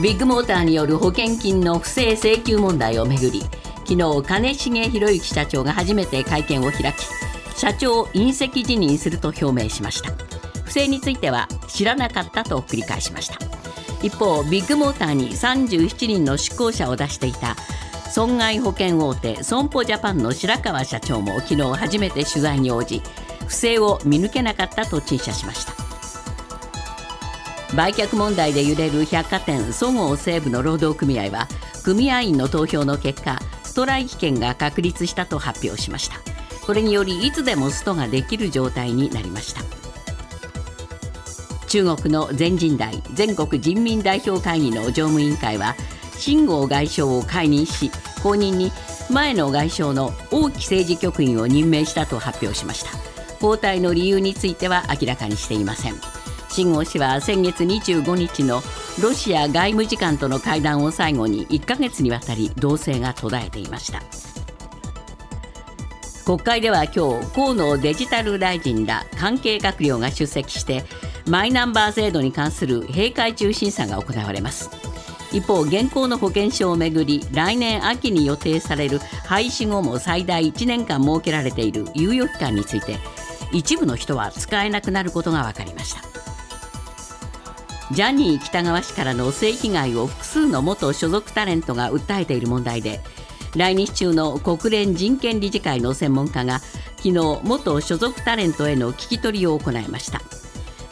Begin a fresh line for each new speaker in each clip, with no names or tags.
ビッグモーターによる保険金の不正請求問題をめぐり昨日金重博之社長が初めて会見を開き社長引責辞任すると表明しました。不正については知らなかったと繰り返しました。一方ビッグモーターに37人の出向者を出していた損害保険大手損保ジャパンの白川社長も昨日初めて取材に応じ不正を見抜けなかったと陳謝しました。売却問題で揺れる百貨店そごう・西武の労働組合は組合員の投票の結果ストライキ権が確立したと発表しました。これによりいつでもストができる状態になりました。中国の全人代全国人民代表会議の常務委員会は秦剛外相を解任し後任に前の外相の王毅政治局員を任命したと発表しました。交代の理由については明らかにしていません。秦剛氏は先月25日のロシア外務次官との会談を最後に1ヶ月にわたり動静が途絶えていました。国会では今日河野デジタル大臣ら関係閣僚が出席してマイナンバー制度に関する閉会中審査が行われます。一方現行の保険証をめぐり来年秋に予定される廃止後も最大1年間設けられている猶予期間について一部の人は使えなくなることが分かりました。ジャニー喜多川氏からの性被害を複数の元所属タレントが訴えている問題で来日中の国連人権理事会の専門家が昨日元所属タレントへの聞き取りを行いました。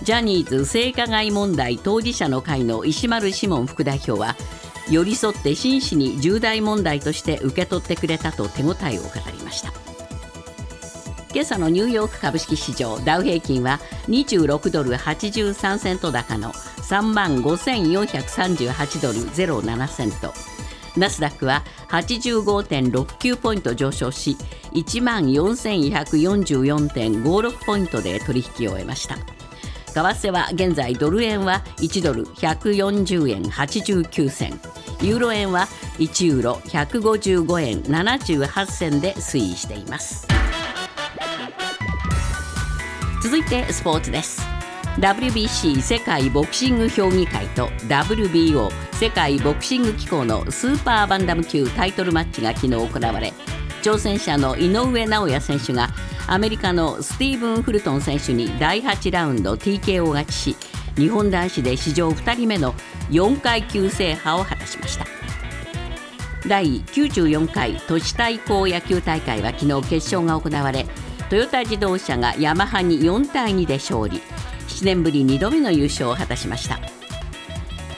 ジャニーズ性加害問題当事者の会の石丸志門副代表は寄り添って真摯に重大問題として受け取ってくれたと手応えを語りました。今朝のニューヨーク株式市場ダウ平均は26ドル83セント高の3万5438ドル07セント。ナスダックは85.69ポイント上昇し1万4144.56ポイントで取引を終えました。為替は現在ドル円は1ドル140円89銭。ユーロ円は1ユーロ155円78銭で推移しています。続いてスポーツです。WBC 世界ボクシング評議会と WBO 世界ボクシング機構のスーパーバンダム級タイトルマッチが昨日行われ挑戦者の井上尚弥選手がアメリカのスティーブン・フルトン選手に第8ラウンド TKO 勝ちし日本男子で史上2人目の4階級制覇を果たしました。第94回都市対抗野球大会は昨日決勝が行われトヨタ自動車がヤマハに4対2で勝利。7年ぶり2度目の優勝を果たしました。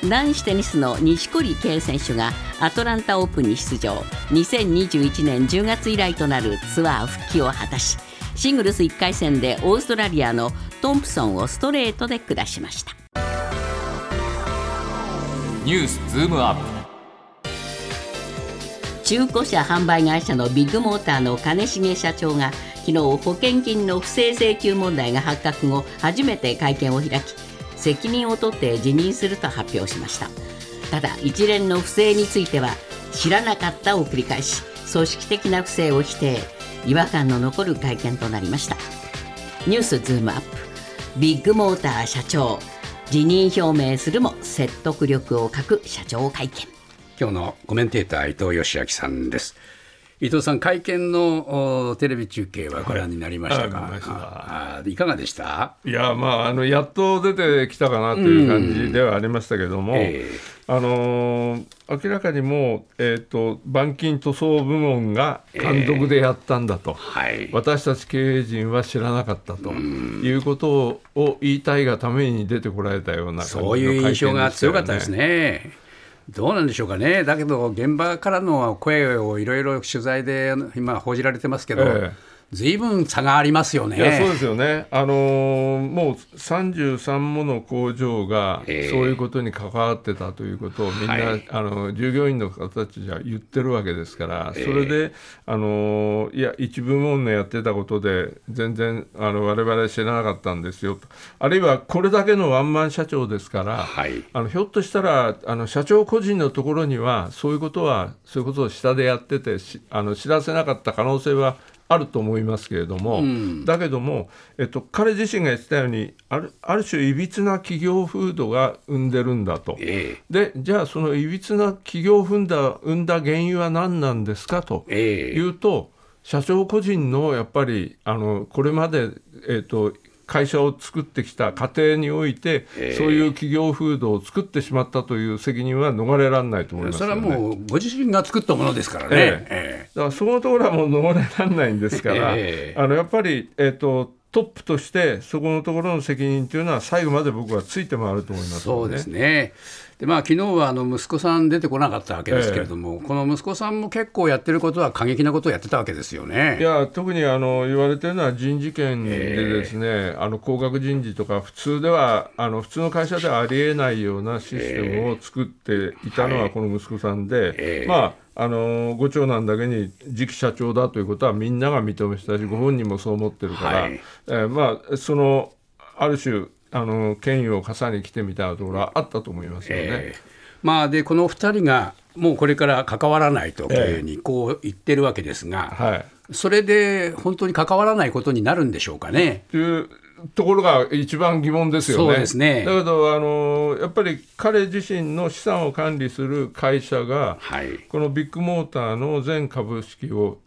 男子テニスの錦織圭選手がアトランタオープンに出場。2021年10月以来となるツアー復帰を果たしシングルス1回戦でオーストラリアのトンプソンをストレートで下しました。
ニュースズームアップ。
中古車販売会社のビッグモーターの兼重社長が昨日保険金の不正請求問題が発覚後初めて会見を開き責任を取って辞任すると発表しました。ただ一連の不正については知らなかったを繰り返し組織的な不正を否定違和感の残る会見となりました。ニュースズームアップ。ビッグモーター社長辞任表明するも説得力を欠く社長会見。
今日のコメンテーター伊藤義明さんです。伊藤さん会見のテレビ中継はご覧になりましたか、はいはい、いかがでした？
いやまああのやっと出てきたかなという感じではありましたけども、えー、あのー、明らかにもう、えーと、板金塗装部門が単独でやったんだと、えーはい、私たち経営陣は知らなかったということを言いたいがために出てこられたようなね、そういう印象が
強かったですね。どうなんでしょうかね、だけど現場からの声をいろいろ取材で今、報じられてますけど、ええ。ずいぶん差がありますよね。
いやそうですよね、あのー、もう33もの工場がそういうことに関わってたということをみんな、はい、あの従業員の方たちは言ってるわけですから、それで、あのー、いや、一部門のやってたことで、全然あの我々知らなかったんですよと、あるいはこれだけのワンマン社長ですから、はい、あのひょっとしたらあの社長個人のところには、そういうことは、そういうことを下でやってて、あの知らせなかった可能性はあると思いますけれども、うん、だけども、えっと、彼自身が言ってたようにあるある種いびつな企業風土が生んでるんだと、えー、でじゃあそのいびつな企業風土が生んだ原因は何なんですかというと、えー、社長個人のやっぱりあのこれまで、えっと会社を作ってきた過程において、えー、そういう企業風土を作ってしまったという責任は逃れられないと思います、
ね、それはもうご自身が作ったものですからね。
えー、だからそのところはもう逃れられないんですから、えー、あのやっぱり、えーと、トップとしてそこのところの責任というのは最後まで僕はついて回ると思います、ね、
そうですね。でまあ昨日はあの息子さん出てこなかったわけですけれども、ええ、この息子さんも結構やってることは過激なことをやってたわけですよね。
いや特にあの言われてるのは人事権でですね、え、あの高額人事とか普通ではあの普通の会社ではありえないようなシステムを作っていたのはこの息子さんで、まああのご長男だけに次期社長だということはみんなが認めてたしご本人もそう思ってるから、はい、えまあそのある種あの権威を重ねてきてみたいなところはあったと思いますよね。えー、
まあ、でこの2人がもうこれから関わらないというにこう言ってるわけですが、えーはい、それで本当に関わらないことになるんでしょうかね。
というところが一番疑問ですよね。ね。だけどあの、やっぱり彼自身の資産を管理する会社が、はい、このビッグモーターの全株式を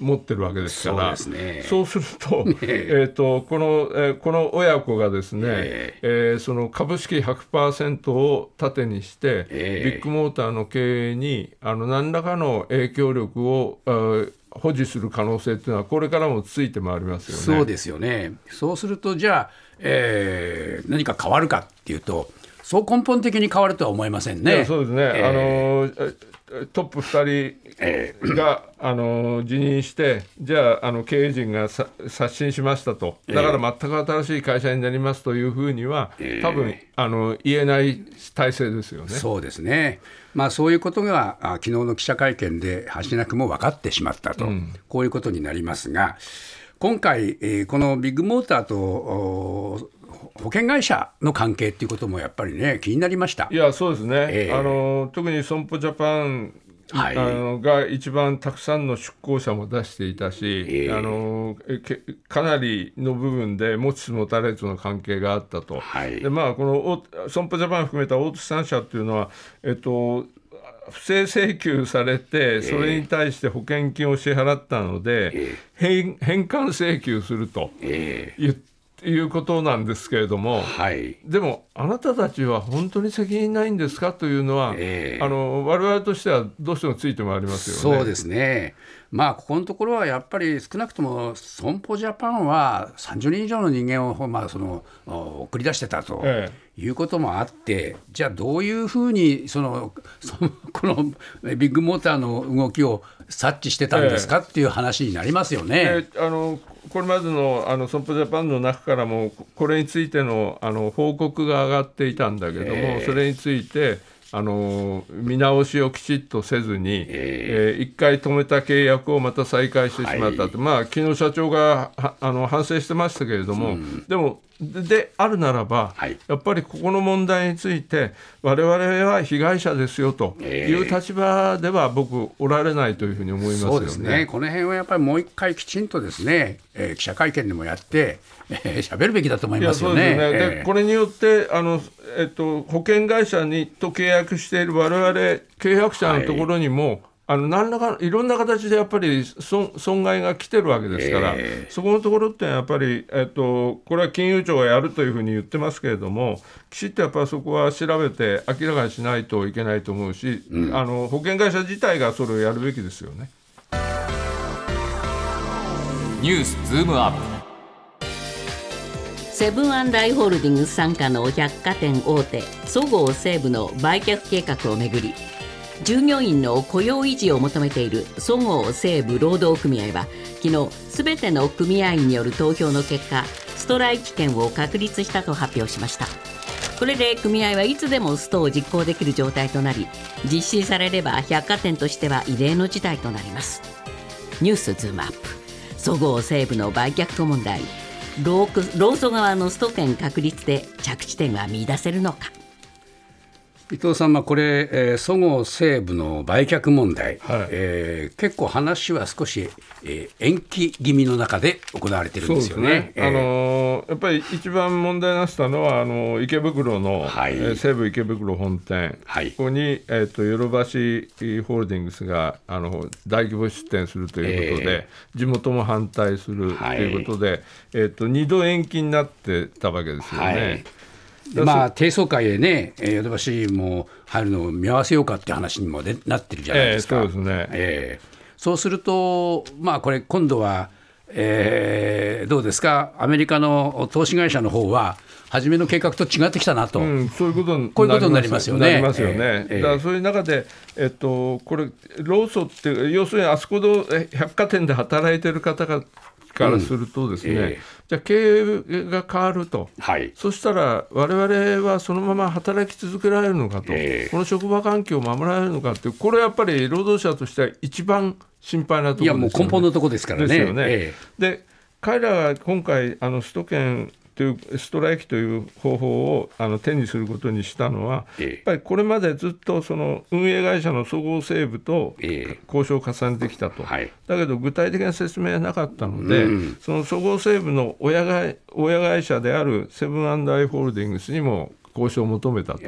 持ってるわけですからそう、ね,、すると,、え。ーとこのえー、この親子がですね、え。ー、えー、その株式100%を盾にして、えー、ビッグモーターの経営にあの何らかの影響力を保持する可能性っていうのはこれからもついてまいりますよね。
そうですよねそうするとじゃあ、えー、何か変わるかっていうとそう根本的に変わるとは思いませんね。
そうですね、えー、あのトップ2人が、あの辞任して、じゃああの経営陣が刷新しましたと、だから全く新しい会社になりますというふうには、多分あの言えない体制ですよね。
そうですね。まあ、そういうことがあ昨日の記者会見で橋なくも分かってしまったと、うん、こういうことになりますが、今回、えー、このビッグモーターと保険会社の関係っていうこともやっぱりね、気になりました。
いや、そうですね、えー、あの特に損保ジャパンはい、あのが一番たくさんの出向者も出していたし、えー、あのかなりの部分で持ちつ持たれつの関係があったと、はい、でまあ、この損保ジャパン含めた大手3社っていうのは、えっと、不正請求されて、それに対して保険金を支払ったので、えー、返還請求すると言って。いうことなんですけれども、はい、でも、あなたたちは本当に責任ないんですかというのは、えー、あの我々としてはどうしてもついてまいりますよ
ね。そうですね。まあ、ここのところはやっぱり少なくとも損保ジャパンは30人以上の人間を、まあ、その送り出してたということもあって、じゃあどういうふうにそのそのこのビッグモーターの動きを察知してたんですか？っていう話になりますよね。え
ー、あのこれまでのあの損保ジャパンの中からもこれについてのあの報告が上がっていたんだけども、えー、それについてあの見直しをきちっとせずに、えー、えー、1回止めた契約をまた再開してしまったと、はい、まあ昨日社長があの反省してましたけれども、うん、でもであるならば、はい、やっぱりここの問題について、われわれは被害者ですよという立場では、僕、おられないというふうに思いますそうですね。
この辺はやっぱりもう一回きちんとですね、えー、記者会見でもやって、えー、喋るべきだと思いますよね。
で、ね。えー、これによってあの、えっと、保険会社にと契約しているわれわれ契約者のところにも、はい。あの何らかいろんな形でやっぱり損損害が来てるわけですから、えー、そこのところってやっぱり、えっと、これは金融庁がやるというふうに言ってますけれども、きちっとやっぱりそこは調べて明らかにしないといけないと思うし、うん、あの保険会社自体がそれをやるべきですよね。
ニュースズームアップ
セブンアイ・ホールディングス傘下の百貨店大手そごう・西武の売却計画をめぐり従業員の雇用維持を求めているそごう・西武労働組合は昨日すべての組合員による投票の結果ストライキ権を確立したと発表しました。これで組合はいつでもストを実行できる状態となり実施されれば百貨店としては異例の事態となります。ニュースズームアップ。そごう・西武の売却問題。労組側のスト権確立で着地点は見出せるのか。
伊藤さん、まあ、これ、えー、そごう・西武の売却問題、はい、えー、結構話は少し、えー、延期気味の中で行われてるんですよね。ね。
えー、あのー、やっぱり一番問題になったのは、あの池袋の、はい、えー、西武池袋本店、はい、ここに、えーと、ヨドバシホールディングスがあの大規模出店するということで、えー、地元も反対するということで、えーと、2度延期になってたわけですよね。
まあ、低層階へね、ヨドバシも入るのを見合わせようかって話にもなってるじゃないですか。
えー、そうですね、
えー、そうすると、まあ、これ、今度は、えー、どうですか、アメリカの投資会社の方は、初めの計画と違ってきたなと、う
ん、そういうこと
こういうことになりますよね。
なりますよね。えー、だからそういう中で、えっと、これ、ローソって、要するにあそこの百貨店で働いてる方がからするとですね、うん。えー、じゃあ経営が変わると、はい、そしたら我々はそのまま働き続けられるのかと、えー、この職場環境を守られるのかってこれやっぱり労働者としては一番心配なところですよ、ね、いやもう
根本のところですからね。ね。
えー、で彼らが今回あの首都圏というストライキという方法をあの手にすることにしたのは、やっぱりこれまでずっとその運営会社のそごう・西武と交渉を重ねてきたと、だけど具体的な説明はなかったので、そのそごう・西武の親が親会社であるセブンアイ・ホールディングスにも交渉を求めたと、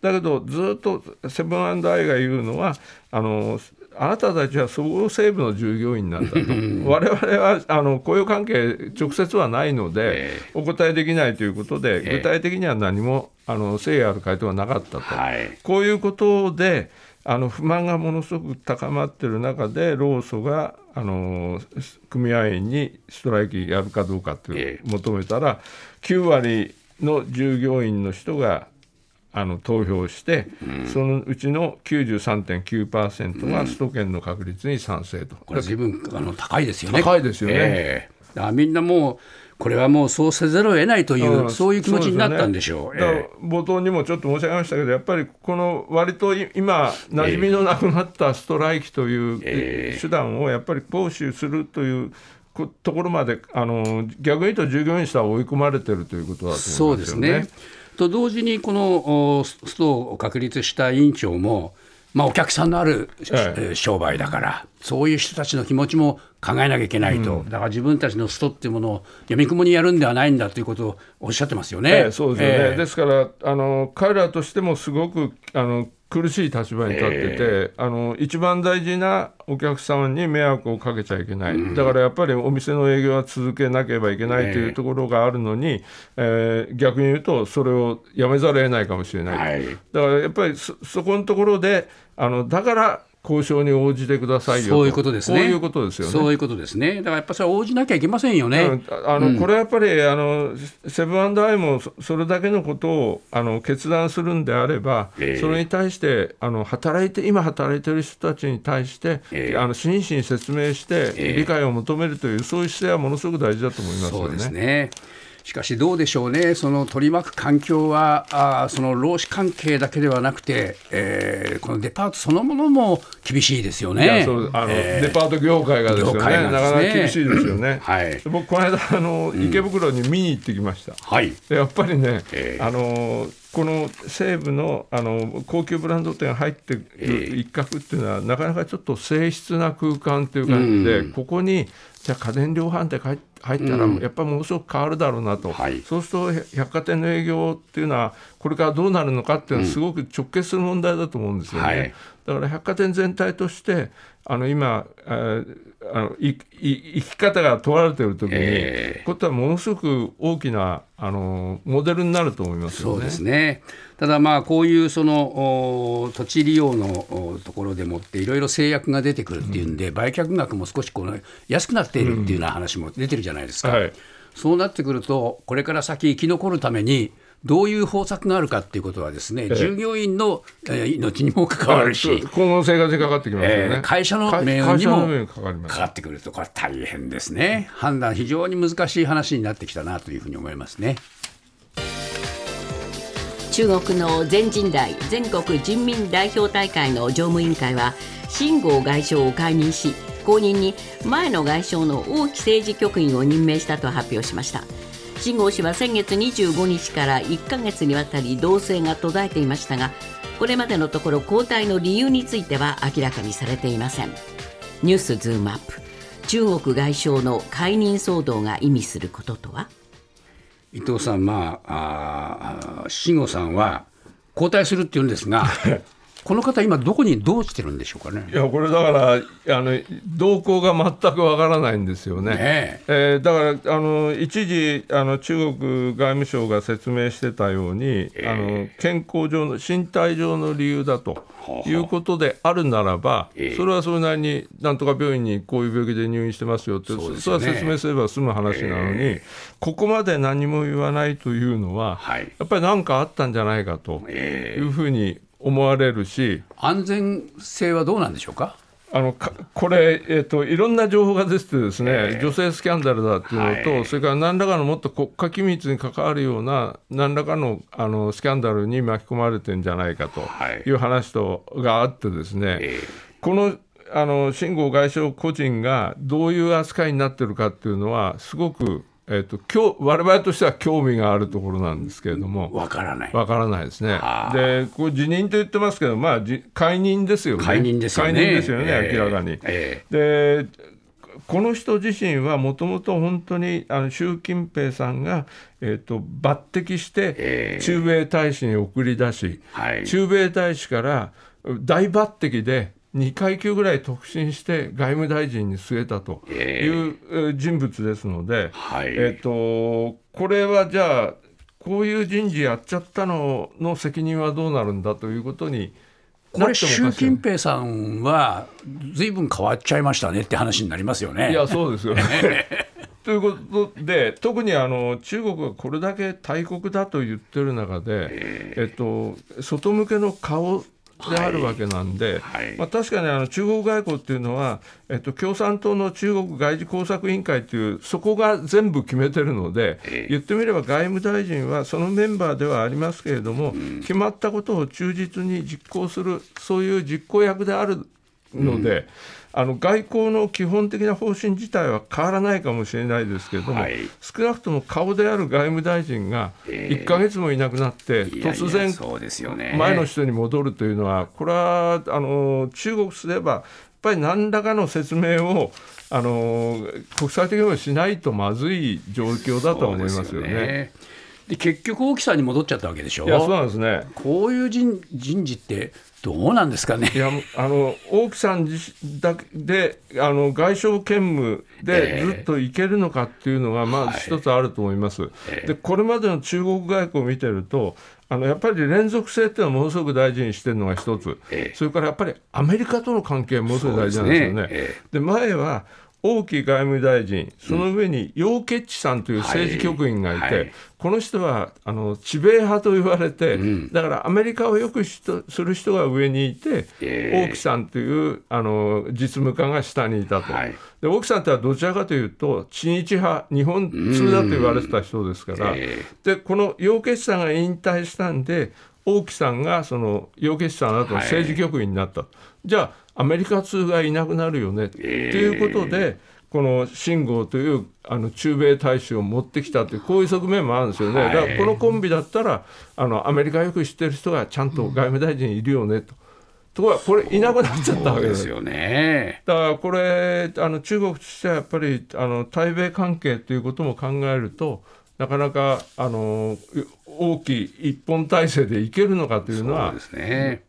だけどずっとセブンアイが言うのはあのあなたたちは総合西部の従業員なんだと、我々はあの雇用関係、直接はないので、お答えできないということで、具体的には何もあの誠意ある回答はなかったと、はい、こういうことで、あの不満がものすごく高まっている中で、労組があの組合員にストライキやるかどうかって求めたら、9割の従業員の人があの投票して、うん、そのうちの93.9%が首都圏の確率に賛成と。
これ、随分あの高いですよね。
高いですよね。え
ー、みんなもうこれはもうそうせざるを得ないという、うん、そういう気持ちになったんでしょう。う
ねえー、冒頭にもちょっと申し上げましたけど、やっぱりこの割と今、馴染みのなくなったストライキという手段をやっぱり行使するというところまで、あの逆に言うと従業員者は追い込まれてるということだと思いますよね。そうですね
と同時にこのストを確立した委員長も、まあ、お客さんのある、ええ、商売だから、そういう人たちの気持ちも考えなきゃいけないと、うん、だから自分たちのストっていうものをやみくもにやるんではないんだということをおっしゃってますよね。え
え、そうですよね、え、ですからあの、彼らとしてもすごくあの苦しい立場に立ってて、えー、あの一番大事なお客様に迷惑をかけちゃいけない、うん、だからやっぱりお店の営業は続けなければいけないというところがあるのに、えー、えー、逆に言うと、それをやめざるを得ないかもしれない、はい、だからやっぱりそこのところで、あのだから交渉に応じてくださいよ
そういうことですね。
そういうことですよね。
そういうことですね。だからやっぱそれは応じなきゃいけませんよね。
あの、うん、これやっぱりあのセブンアイもそれだけのことをあの決断するんであれば、えー、それに対してあの働いて今働いている人たちに対して、えー、あの真摯に説明して理解を求めるという、そういう姿勢はものすごく大事だと思いますよね。そうですね。
しかしどうでしょうね、その取り巻く環境は、あその労使関係だけではなくて、えー、このデパートそのものも厳しいですよね。
あの、えー、デパート業界がですよね、ね。なかなか厳しいですよね。はい、僕、この間あの、池袋に見に行ってきました。はい、やっぱりね、えー、あのこの西部のあの高級ブランド店が入ってる一角っていうのは、なかなかちょっと静粛な空間っていう感じで、うん、ここにじゃあ家電量販店入ったら、やっぱりものすごく変わるだろうなと、うんはい、そうすると百貨店の営業っていうのは、これからどうなるのかっていうのは、すごく直結する問題だと思うんですよね。はい、だから百貨店全体としてあの今、あの生き方が問われているときに、えー、ことはものすごく大きなあのモデルになると思います、
ね、そうですね。ただ、まあ、こういうその土地利用のところでもっていろいろ制約が出てくるっていうんで、うん、売却額も少しこの安くなっているっていうような話も出てるじゃないですか。うん。はい、そうなってくると、これから先生き残るために、どういう方策があるかっていうことはですね、従業員の、えー、命にも関わるし、
今後の生活にかかってきますよね、えー、
会社の命運にもかかってくると、これ大変ですね、判断、非常に難しい話になってきたなというふうに思いますね。
中国の全人代全国人民代表大会の常務委員会は秦剛外相を解任し後任に前の外相の王毅政治局員を任命したと発表しました秦剛氏は先月25日から1ヶ月にわたり動静が途絶えていましたがこれまでのところ交代の理由については明らかにされていません。ニュースズームアップ。中国外相の解任騒動が意味することとは？
伊藤さん、まあ、あ慎吾さんは交代するっていうんですが、この方、今、どこにどうしてるんでしょうかね？
いやこれだからあの動向が全くわからないんですよね。
ね
え。ーだからあの一時あの中国外務省が説明してたように、あの健康上の身体上の理由だということであるならば、それはそれなりになんとか病院にこういう病気で入院してますよって
そうです
それは説明すれば済む話なのに、ここまで何も言わないというのは、
はい。
やっぱり何かあったんじゃないかというふうに思われるし。
安全性はどうなんでしょうか？
あのかこれ、えーと、いろんな情報が出ててですね、女性スキャンダルだっていうのと、
はい
それから何らかのもっと国家機密に関わるような、何らかのあのスキャンダルに巻き込まれてんじゃないかと
はい
いう話とがあってですね、
え
このあの秦剛外相個人がどういう扱いになってるかっていうのは、すごく、えー、と今日我々としては興味があるところなんですけれども。
わからない。
わからないですね
は。あ
で、これ辞任と言ってますけど、まあ、じ解任ですよね。
解任ですよね。
ですよね、
ええ
明らかに。
え
でこの人自身はもともと本当にあの習近平さんが、えー、と抜擢して
ええ
駐米大使に送り出し、
はい
駐米大使から大抜擢で2階級ぐらい特進して外務大臣に据えたという、
え
え。ー人物ですので、
はい。
えー、とこれはじゃあこういう人事やっちゃったのの責任はどうなるんだということに
これ、習近平さんは、ずいぶん変わっちゃいましたねって話になりますよね。
いや、そうですよね。ということで、特にあの中国がこれだけ大国だと言ってる中で、えっと、外向けの顔であるわけなんで、
はい。
まあ、確かにあの中国外交っていうのは、えっと、共産党の中国外事工作委員会っていう、そこが全部決めてるので、言ってみれば外務大臣はそのメンバーではありますけれども、決まったことを忠実に実行する、そういう実行役であるので、あの外交の基本的な方針自体は変わらないかもしれないですけれども、
はい
少なくとも顔である外務大臣が1か月もいなくなって、突然、
そうですよね。
前の人に戻るというのは、これはあの中国すれば、やっぱり何らかの説明をあの国際的にもしないとまずい状況だとは思いますよ
そうです
ね。
で結局、大木さんに戻っちゃったわけでしょ？
いやそうなんですね
こういう人人事ってどうなんですかね。
い。やあの王毅さん自身だけであの外相兼務で
ええ。
ずっといけるのかっていうのがま
はい。
ず一つあると思います。
ええ。
でこれまでの中国外交を見てるとあのやっぱり連続性っていうのはものすごく大事にしてるのが一つ、
ええ。
それからやっぱりアメリカとの関係ものすごく大事なんですよね。
で
前は王毅外務大臣、その上に楊潔チさんという政治局員がいて、
はい。はい
この人はあの知米派と言われて、
ん。
だからアメリカをよくしとする人が上にいて、
ええ。
王毅さんというあの実務家が下にいたと、
はい。
で王毅さんとはどちらかというと、知日派、日本通だと言われてた人ですから、
え
でこの楊潔チさんが引退したんで、王毅さんがその楊潔チさんの後の政治局員になった、じゃあ、アメリカ通がいなくなるよね、ということで、この秦剛というあの駐米大使を持ってきたという、こういう側面もあるんですよね、
はい
だからこのコンビだったら、あのアメリカよく知ってる人がちゃんと外務大臣いるよねと。ところが、これ、いなくなっちゃったわけ
ですよね。
だからこれ、あの中国としてはやっぱりあの対米関係ということも考えると、なかなかあの大きい一本体制でいけるのかというのは
そうで、すね。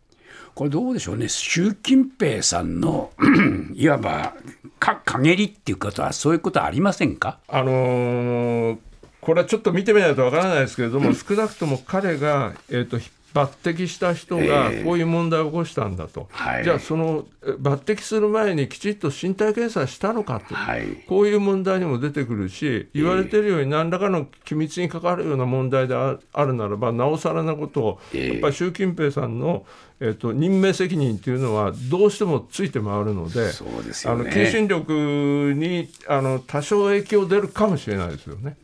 これどうでしょうね、習近平さんの いわばか陰りっていうことは、そういうことはありませんか？
あのーこれはちょっと見てみないとわからないですけれども、少なくとも彼が、えー、と抜擢した人が
ええ。
こういう問題を起こしたんだと、
はい。
じゃあ、そのえ抜擢する前にきちっと身体検査したのかと、
はい。
こういう問題にも出てくるし、言われてるように、何らかの機密に関わるような問題でああるならば、なおさらなことを、
ええ。
やっぱり習近平さんの、えー、と任命責任というのは、どうしてもついて回るので、
そうです
あの
よね。
求心力にあの多少影響出るかもしれないですよね。